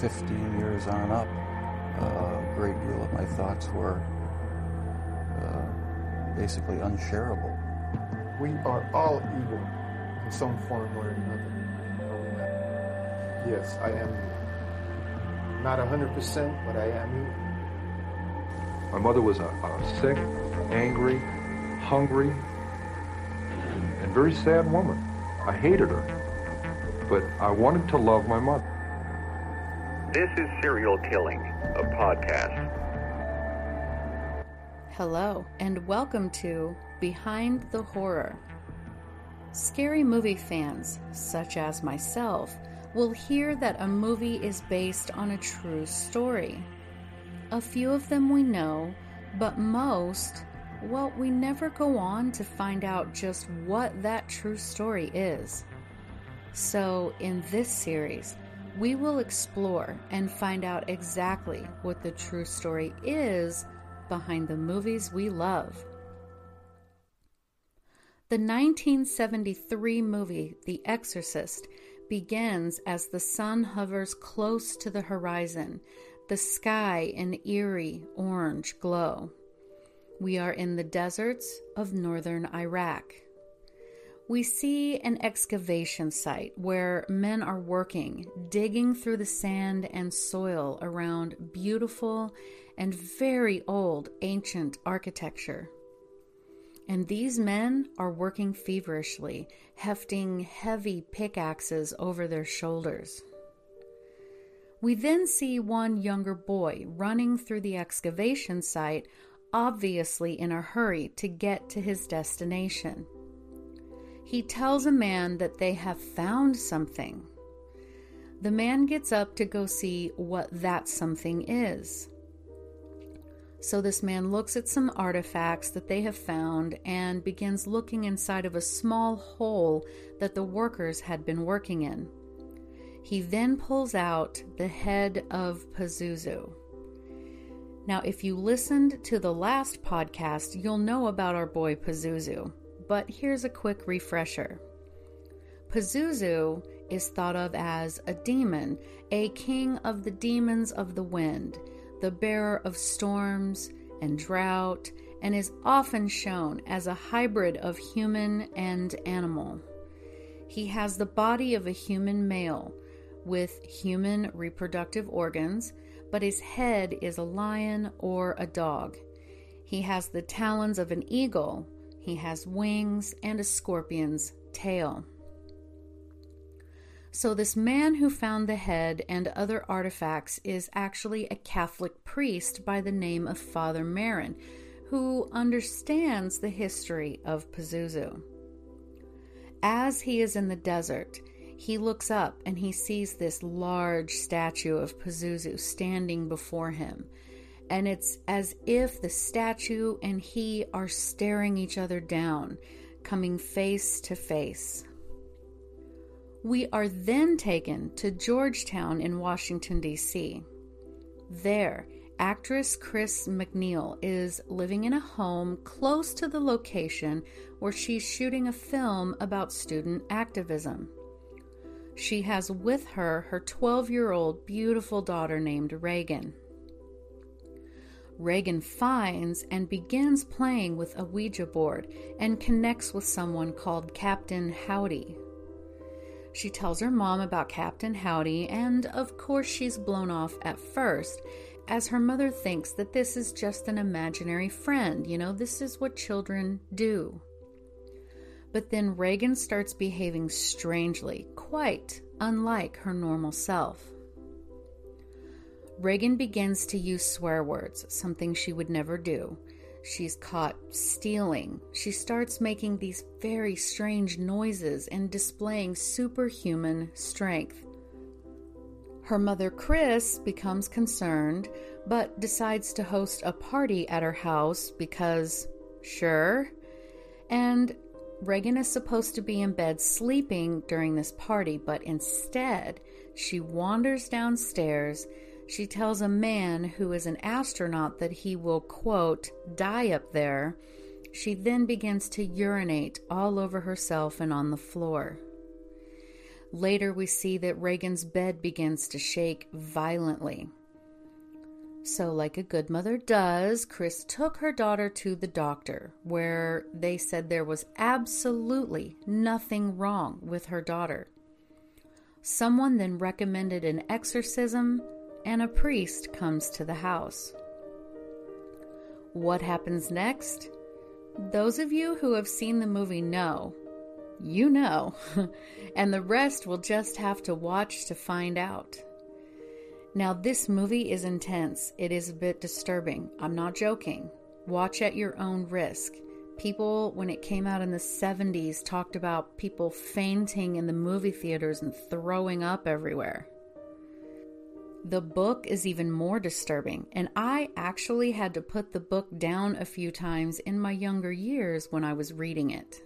15 years on up, a great deal of my thoughts were uh, basically unshareable. We are all evil in some form or another. Yes, I am not 100%, but I am evil. My mother was a, a sick, angry, hungry, and, and very sad woman. I hated her, but I wanted to love my mother. This is Serial Killing, a podcast. Hello, and welcome to Behind the Horror. Scary movie fans, such as myself, will hear that a movie is based on a true story. A few of them we know, but most, well, we never go on to find out just what that true story is. So, in this series, we will explore and find out exactly what the true story is behind the movies we love. The 1973 movie The Exorcist begins as the sun hovers close to the horizon, the sky an eerie orange glow. We are in the deserts of northern Iraq. We see an excavation site where men are working, digging through the sand and soil around beautiful and very old ancient architecture. And these men are working feverishly, hefting heavy pickaxes over their shoulders. We then see one younger boy running through the excavation site, obviously in a hurry to get to his destination. He tells a man that they have found something. The man gets up to go see what that something is. So this man looks at some artifacts that they have found and begins looking inside of a small hole that the workers had been working in. He then pulls out the head of Pazuzu. Now, if you listened to the last podcast, you'll know about our boy Pazuzu, but here's a quick refresher. Pazuzu is thought of as a demon, a king of the demons of the wind the bearer of storms and drought, and is often shown as a hybrid of human and animal. He has the body of a human male with human reproductive organs, but his head is a lion or a dog. He has the talons of an eagle, he has wings, and a scorpion's tail. So, this man who found the head and other artifacts is actually a Catholic priest by the name of Father Merrin, who understands the history of Pazuzu. As he is in the desert, he looks up and he sees this large statue of Pazuzu standing before him. And it's as if the statue and he are staring each other down, coming face to face. We are then taken to Georgetown in Washington, D.C. There, actress Chris MacNeil is living in a home close to the location where she's shooting a film about student activism. She has with her her 12 year old beautiful daughter named Regan. Regan finds and begins playing with a Ouija board and connects with someone called Captain Howdy, she tells her mom about Captain Howdy, and of course, she's blown off at first, as her mother thinks that this is just an imaginary friend. You know, this is what children do. But then Regan starts behaving strangely, quite unlike her normal self. Regan begins to use swear words, something she would never do. She's caught stealing. She starts making these very strange noises and displaying superhuman strength. Her mother, Chris, becomes concerned but decides to host a party at her house because, sure. And Regan is supposed to be in bed sleeping during this party, but instead, she wanders downstairs. She tells a man who is an astronaut that he will, quote, die up there. She then begins to urinate all over herself and on the floor. Later, we see that Regan's bed begins to shake violently. So, like a good mother does, Chris took her daughter to the doctor, where they said there was absolutely nothing wrong with her daughter. Someone then recommended an exorcism, and a priest comes to the house. What happens next? Those of you who have seen the movie know. You know. and the rest will just have to watch to find out. Now, this movie is intense. It is a bit disturbing. I'm not joking. Watch at your own risk. People, when it came out in the 70s, talked about people fainting in the movie theaters and throwing up everywhere. The book is even more disturbing, and I actually had to put the book down a few times in my younger years when I was reading it.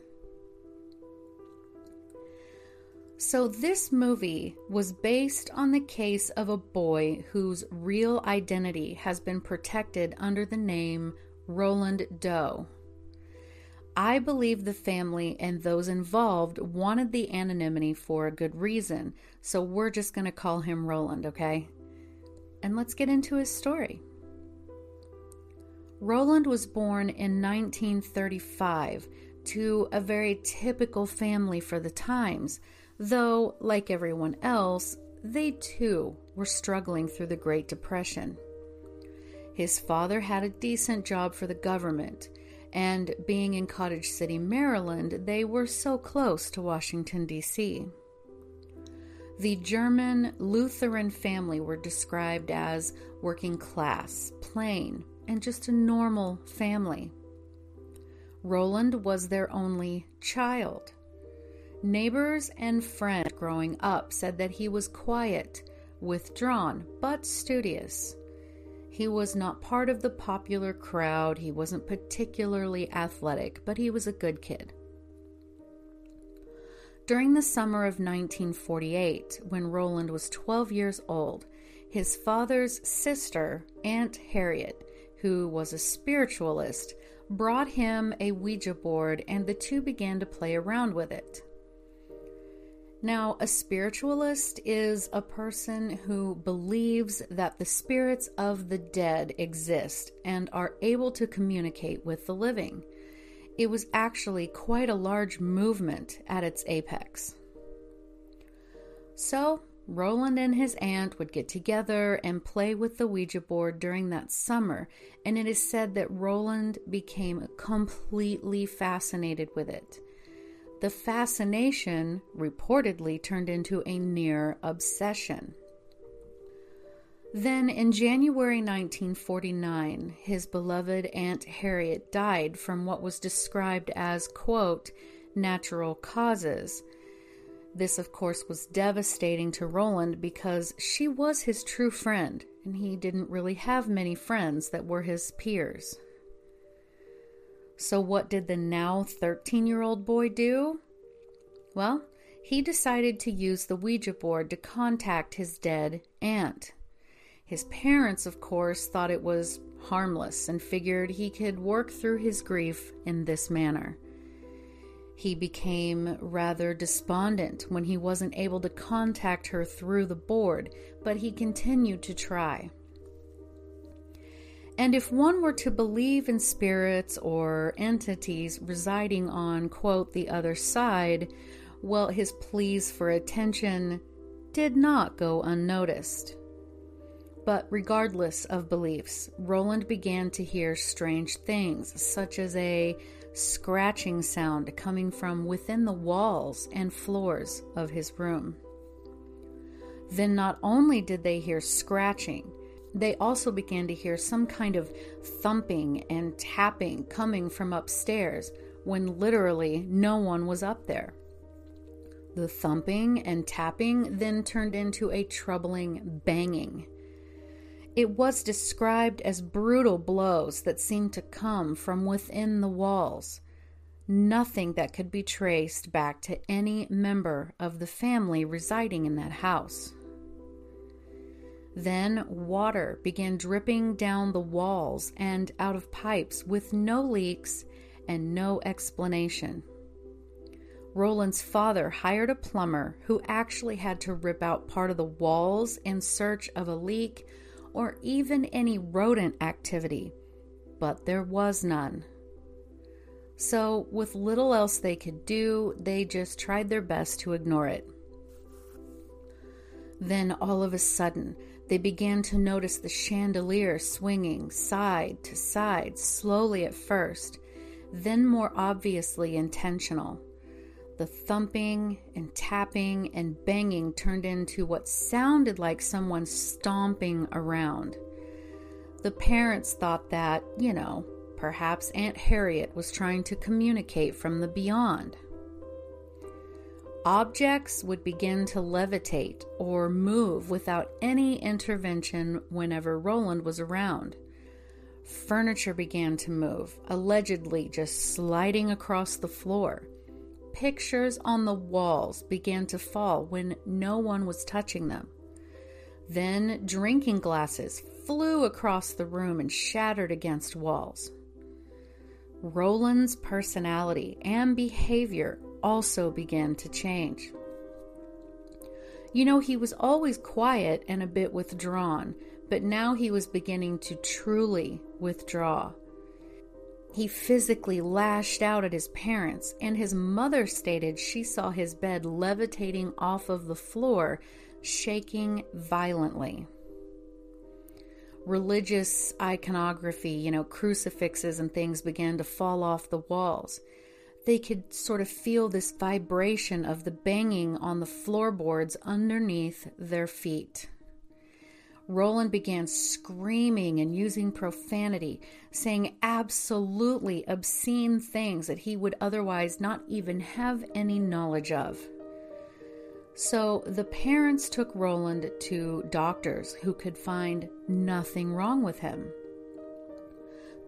So, this movie was based on the case of a boy whose real identity has been protected under the name Roland Doe. I believe the family and those involved wanted the anonymity for a good reason, so we're just going to call him Roland, okay? And let's get into his story. Roland was born in 1935 to a very typical family for the times though, like everyone else, they too were struggling through the Great Depression. His father had a decent job for the government, and being in Cottage City, Maryland, they were so close to Washington, D.C. The German Lutheran family were described as working class, plain, and just a normal family. Roland was their only child. Neighbors and friends growing up said that he was quiet, withdrawn, but studious. He was not part of the popular crowd, he wasn't particularly athletic, but he was a good kid. During the summer of 1948, when Roland was 12 years old, his father's sister, Aunt Harriet, who was a spiritualist, brought him a Ouija board and the two began to play around with it. Now, a spiritualist is a person who believes that the spirits of the dead exist and are able to communicate with the living. It was actually quite a large movement at its apex. So, Roland and his aunt would get together and play with the Ouija board during that summer, and it is said that Roland became completely fascinated with it. The fascination reportedly turned into a near obsession. Then, in January 1949, his beloved Aunt Harriet died from what was described as, quote, natural causes. This, of course, was devastating to Roland because she was his true friend, and he didn't really have many friends that were his peers. So, what did the now 13 year old boy do? Well, he decided to use the Ouija board to contact his dead aunt. His parents, of course, thought it was harmless and figured he could work through his grief in this manner. He became rather despondent when he wasn't able to contact her through the board, but he continued to try. And if one were to believe in spirits or entities residing on, quote, the other side, well, his pleas for attention did not go unnoticed. But regardless of beliefs, Roland began to hear strange things, such as a scratching sound coming from within the walls and floors of his room. Then, not only did they hear scratching, They also began to hear some kind of thumping and tapping coming from upstairs when literally no one was up there. The thumping and tapping then turned into a troubling banging. It was described as brutal blows that seemed to come from within the walls. Nothing that could be traced back to any member of the family residing in that house. Then water began dripping down the walls and out of pipes with no leaks and no explanation. Roland's father hired a plumber who actually had to rip out part of the walls in search of a leak or even any rodent activity, but there was none. So, with little else they could do, they just tried their best to ignore it. Then, all of a sudden, they began to notice the chandelier swinging side to side, slowly at first, then more obviously intentional. The thumping and tapping and banging turned into what sounded like someone stomping around. The parents thought that, you know, perhaps Aunt Harriet was trying to communicate from the beyond. Objects would begin to levitate or move without any intervention whenever Roland was around. Furniture began to move, allegedly just sliding across the floor. Pictures on the walls began to fall when no one was touching them. Then drinking glasses flew across the room and shattered against walls. Roland's personality and behavior also began to change. You know, he was always quiet and a bit withdrawn, but now he was beginning to truly withdraw. He physically lashed out at his parents, and his mother stated she saw his bed levitating off of the floor, shaking violently. Religious iconography, you know, crucifixes and things began to fall off the walls. They could sort of feel this vibration of the banging on the floorboards underneath their feet. Roland began screaming and using profanity, saying absolutely obscene things that he would otherwise not even have any knowledge of. So the parents took Roland to doctors who could find nothing wrong with him.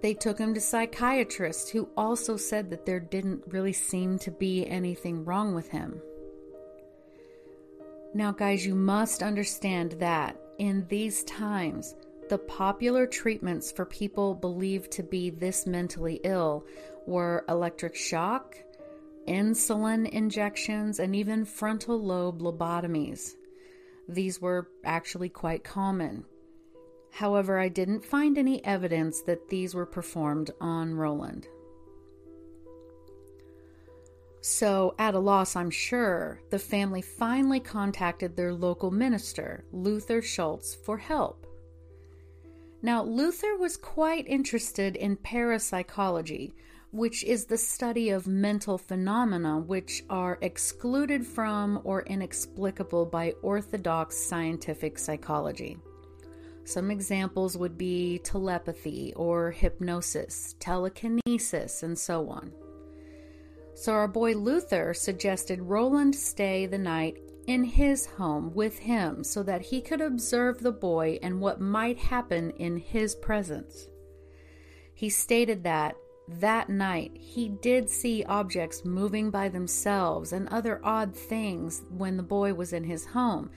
They took him to psychiatrists who also said that there didn't really seem to be anything wrong with him. Now, guys, you must understand that in these times, the popular treatments for people believed to be this mentally ill were electric shock, insulin injections, and even frontal lobe lobotomies. These were actually quite common. However, I didn't find any evidence that these were performed on Roland. So, at a loss, I'm sure, the family finally contacted their local minister, Luther Schulze, for help. Now, Luther was quite interested in parapsychology, which is the study of mental phenomena which are excluded from or inexplicable by orthodox scientific psychology. Some examples would be telepathy or hypnosis, telekinesis, and so on. So our boy Luther suggested Roland stay the night in his home with him so that he could observe the boy and what might happen in his presence. He stated that that night he did see objects moving by themselves and other odd things when the boy was in his home,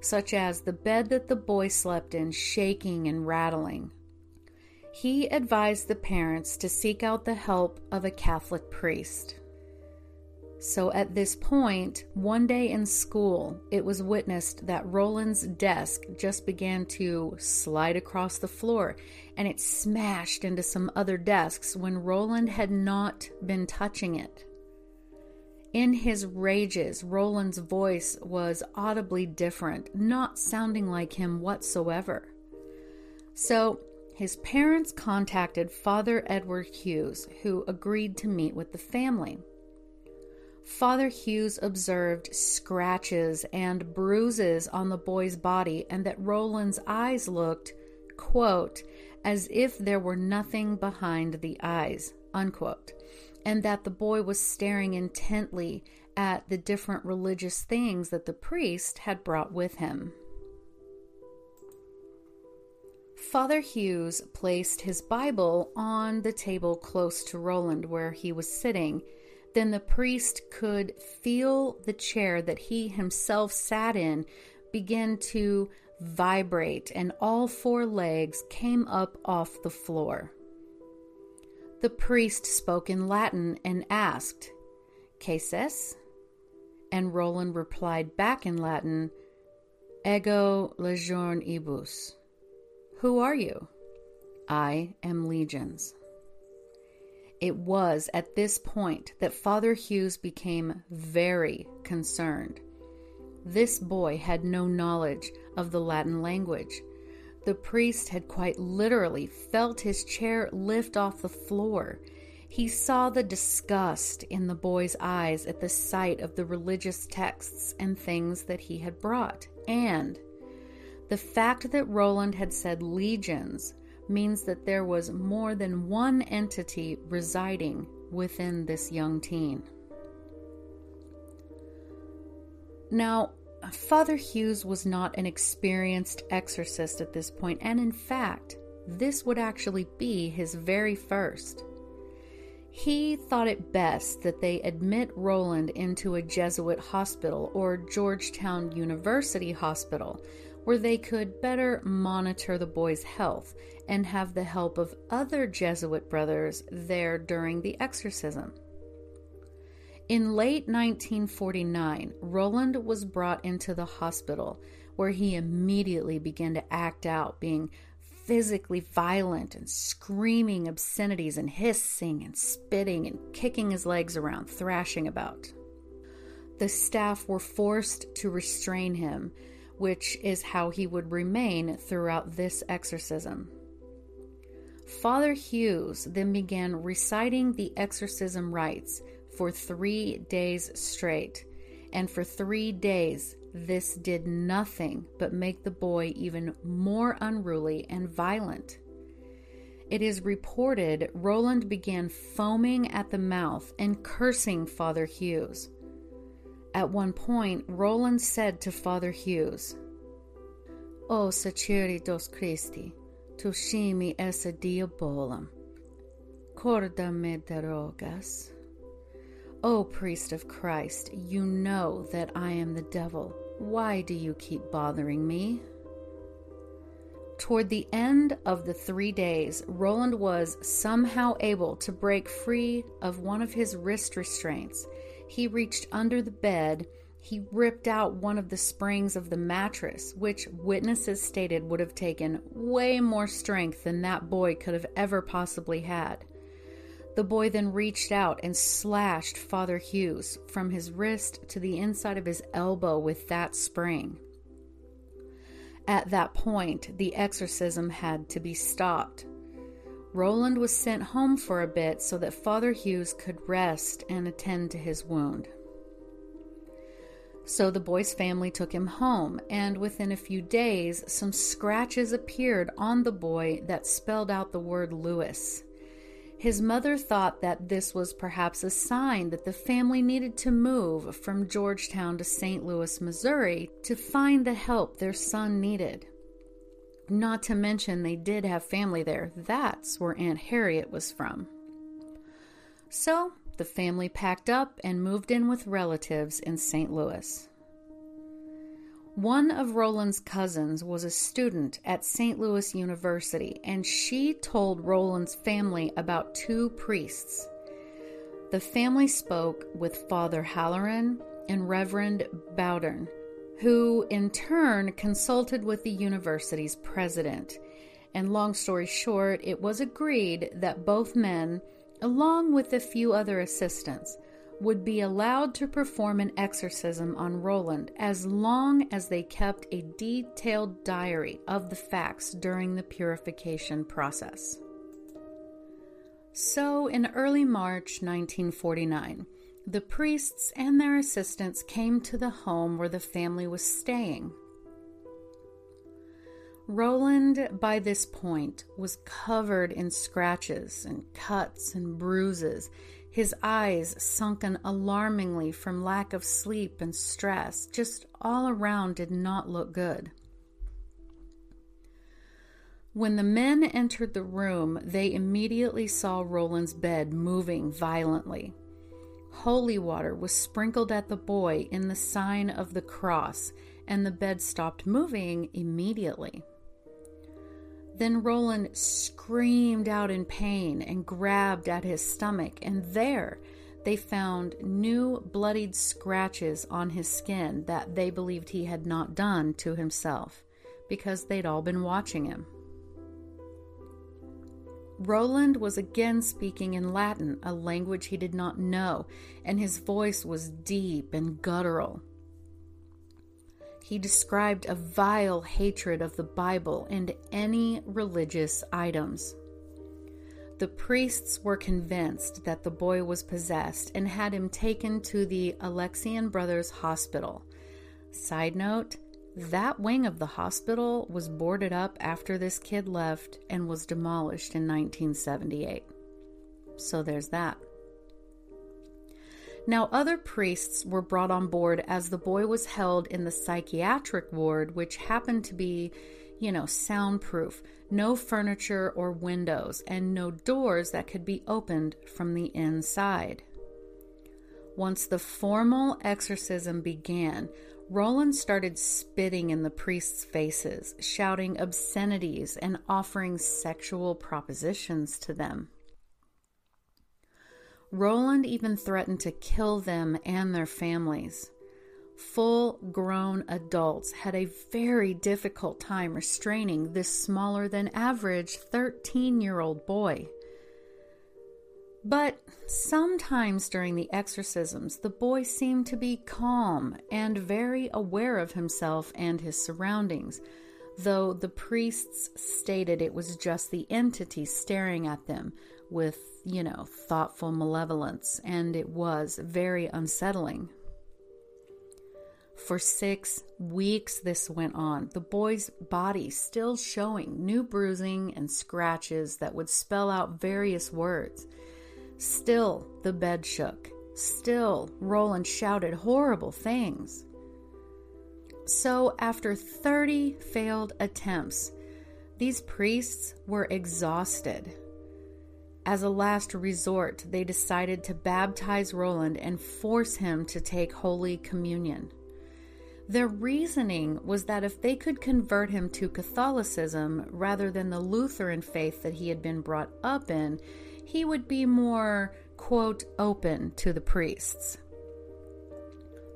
such as the bed that the boy slept in shaking and rattling. He advised the parents to seek out the help of a Catholic priest. So at this point, one day in school, it was witnessed that Roland's desk just began to slide across the floor and it smashed into some other desks when Roland had not been touching it. In his rages, Roland's voice was audibly different, not sounding like him whatsoever. So, his parents contacted Father Edward Hughes, who agreed to meet with the family. Father Hughes observed scratches and bruises on the boy's body and that Roland's eyes looked quote, as if there were nothing behind the eyes, unquote, and that the boy was staring intently at the different religious things that the priest had brought with him. Father Hughes placed his Bible on the table close to Roland where he was sitting. Then the priest could feel the chair that he himself sat in begin to vibrate, and all four legs came up off the floor. The priest spoke in Latin and asked, Cases? And Roland replied back in Latin, Ego legion ibus. Who are you? I am legions. It was at this point that Father Hughes became very concerned. This boy had no knowledge of the Latin language. The priest had quite literally felt his chair lift off the floor. He saw the disgust in the boy's eyes at the sight of the religious texts and things that he had brought. And the fact that Roland had said legions means that there was more than one entity residing within this young teen. Now, Father Hughes was not an experienced exorcist at this point, and in fact, this would actually be his very first. He thought it best that they admit Roland into a Jesuit hospital or Georgetown University hospital, where they could better monitor the boy's health and have the help of other Jesuit brothers there during the exorcism. In late 1949, Roland was brought into the hospital where he immediately began to act out, being physically violent and screaming obscenities and hissing and spitting and kicking his legs around, thrashing about. The staff were forced to restrain him, which is how he would remain throughout this exorcism. Father Hughes then began reciting the exorcism rites for three days straight. And for three days, this did nothing but make the boy even more unruly and violent. It is reported Roland began foaming at the mouth and cursing Father Hughes. At one point, Roland said to Father Hughes, O Saceritos Christi, tu scimi esse diabolum, corda me derogas. O priest of Christ, you know that I am the devil. Why do you keep bothering me? Toward the end of the three days, Roland was somehow able to break free of one of his wrist restraints. He reached under the bed. He ripped out one of the springs of the mattress, which witnesses stated would have taken way more strength than that boy could have ever possibly had. The boy then reached out and slashed Father Hughes from his wrist to the inside of his elbow with that spring. At that point, the exorcism had to be stopped. Roland was sent home for a bit so that Father Hughes could rest and attend to his wound. So the boy's family took him home, and within a few days, some scratches appeared on the boy that spelled out the word Louis. His mother thought that this was perhaps a sign that the family needed to move from Georgetown to St. Louis, Missouri to find the help their son needed. Not to mention, they did have family there. That's where Aunt Harriet was from. So, the family packed up and moved in with relatives in St. Louis. One of Roland's cousins was a student at St. Louis University, and she told Roland's family about two priests. The family spoke with Father Halloran and Reverend Bowdern, who in turn consulted with the university's president. And long story short, it was agreed that both men, along with a few other assistants, would be allowed to perform an exorcism on Roland as long as they kept a detailed diary of the facts during the purification process. So, in early March 1949, the priests and their assistants came to the home where the family was staying. Roland, by this point, was covered in scratches and cuts and bruises, his eyes sunken alarmingly from lack of sleep and stress. Just all around did not look good. When the men entered the room, they immediately saw Roland's bed moving violently. Holy water was sprinkled at the boy in the sign of the cross, and the bed stopped moving immediately. Then Roland screamed out in pain and grabbed at his stomach, and there they found new bloodied scratches on his skin that they believed he had not done to himself because they'd all been watching him. Roland was again speaking in Latin, a language he did not know, and his voice was deep and guttural. He described a vile hatred of the Bible and any religious items. The priests were convinced that the boy was possessed and had him taken to the Alexian Brothers Hospital. Side note that wing of the hospital was boarded up after this kid left and was demolished in 1978. So there's that. Now, other priests were brought on board as the boy was held in the psychiatric ward, which happened to be, you know, soundproof, no furniture or windows, and no doors that could be opened from the inside. Once the formal exorcism began, Roland started spitting in the priests' faces, shouting obscenities, and offering sexual propositions to them. Roland even threatened to kill them and their families. Full grown adults had a very difficult time restraining this smaller than average 13 year old boy. But sometimes during the exorcisms, the boy seemed to be calm and very aware of himself and his surroundings, though the priests stated it was just the entity staring at them, with, you know, thoughtful malevolence, and it was very unsettling. For six weeks, this went on, the boy's body still showing new bruising and scratches that would spell out various words. Still, the bed shook. Still, Roland shouted horrible things. So, after 30 failed attempts, these priests were exhausted as a last resort, they decided to baptize Roland and force him to take Holy Communion. Their reasoning was that if they could convert him to Catholicism rather than the Lutheran faith that he had been brought up in, he would be more, quote, open to the priests.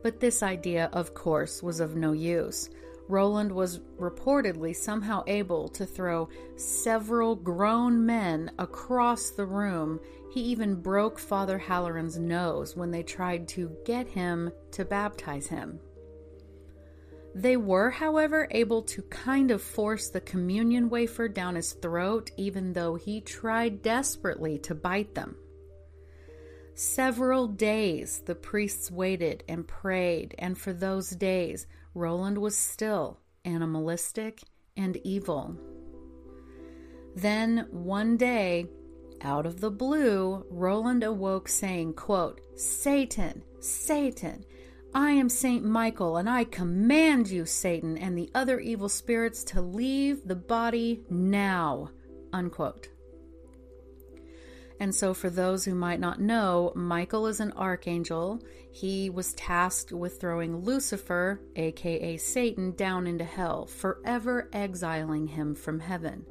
But this idea, of course, was of no use. Roland was reportedly somehow able to throw several grown men across the room. He even broke Father Halloran's nose when they tried to get him to baptize him. They were, however, able to kind of force the communion wafer down his throat, even though he tried desperately to bite them. Several days the priests waited and prayed, and for those days Roland was still animalistic and evil. Then one day, out of the blue, Roland awoke saying, quote, Satan, Satan, I am Saint Michael, and I command you, Satan, and the other evil spirits to leave the body now. Unquote. And so, for those who might not know, Michael is an archangel. He was tasked with throwing Lucifer, aka Satan, down into hell, forever exiling him from heaven.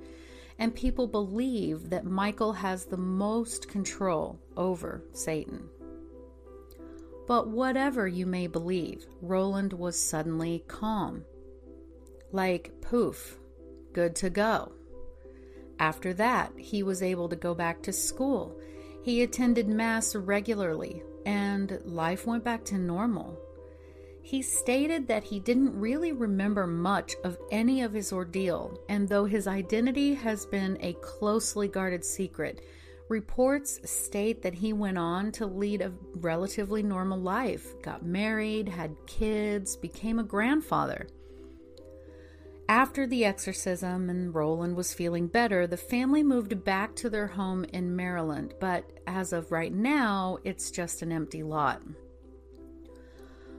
And people believe that Michael has the most control over Satan. But whatever you may believe, Roland was suddenly calm. Like poof, good to go. After that, he was able to go back to school. He attended Mass regularly, and life went back to normal. He stated that he didn't really remember much of any of his ordeal, and though his identity has been a closely guarded secret, reports state that he went on to lead a relatively normal life, got married, had kids, became a grandfather. After the exorcism and Roland was feeling better, the family moved back to their home in Maryland, but as of right now, it's just an empty lot.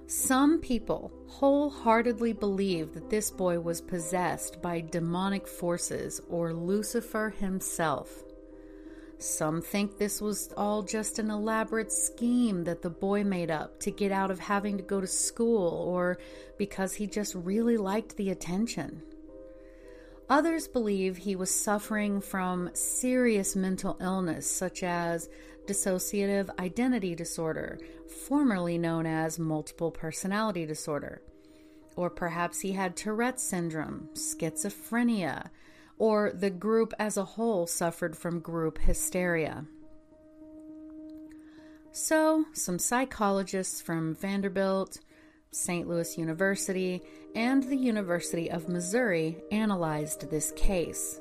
Some people wholeheartedly believe that this boy was possessed by demonic forces or Lucifer himself. Some think this was all just an elaborate scheme that the boy made up to get out of having to go to school or because he just really liked the attention. Others believe he was suffering from serious mental illness, such as dissociative identity disorder, formerly known as multiple personality disorder. Or perhaps he had Tourette's syndrome, schizophrenia, or the group as a whole suffered from group hysteria. So, some psychologists from Vanderbilt, St. Louis University, and the University of Missouri analyzed this case.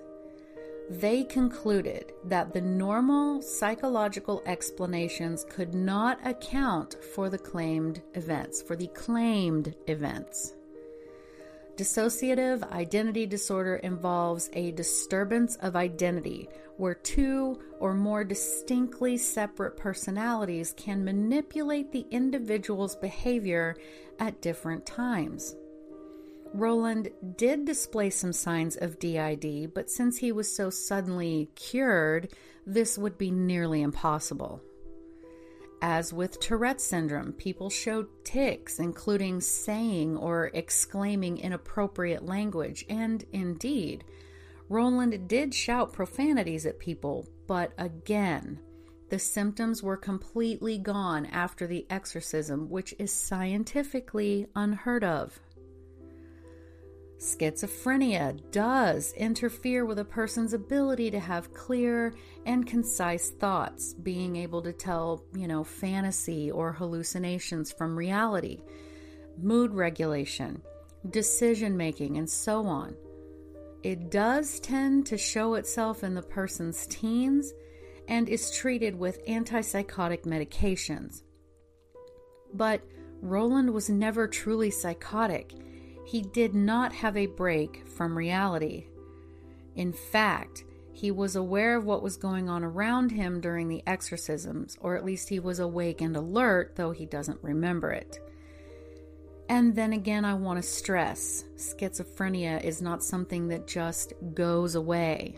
They concluded that the normal psychological explanations could not account for the claimed events, for the claimed events. Dissociative identity disorder involves a disturbance of identity where two or more distinctly separate personalities can manipulate the individual's behavior at different times. Roland did display some signs of DID, but since he was so suddenly cured, this would be nearly impossible. As with Tourette syndrome, people showed tics, including saying or exclaiming inappropriate language, and indeed, Roland did shout profanities at people, but again, the symptoms were completely gone after the exorcism, which is scientifically unheard of. Schizophrenia does interfere with a person's ability to have clear and concise thoughts, being able to tell, you know, fantasy or hallucinations from reality, mood regulation, decision making, and so on. It does tend to show itself in the person's teens and is treated with antipsychotic medications. But Roland was never truly psychotic he did not have a break from reality. In fact, he was aware of what was going on around him during the exorcisms, or at least he was awake and alert, though he doesn't remember it. And then again, I want to stress schizophrenia is not something that just goes away.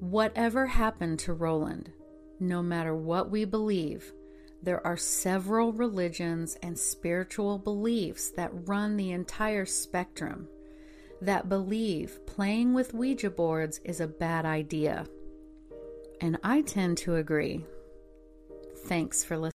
Whatever happened to Roland, no matter what we believe, there are several religions and spiritual beliefs that run the entire spectrum that believe playing with Ouija boards is a bad idea. And I tend to agree. Thanks for listening.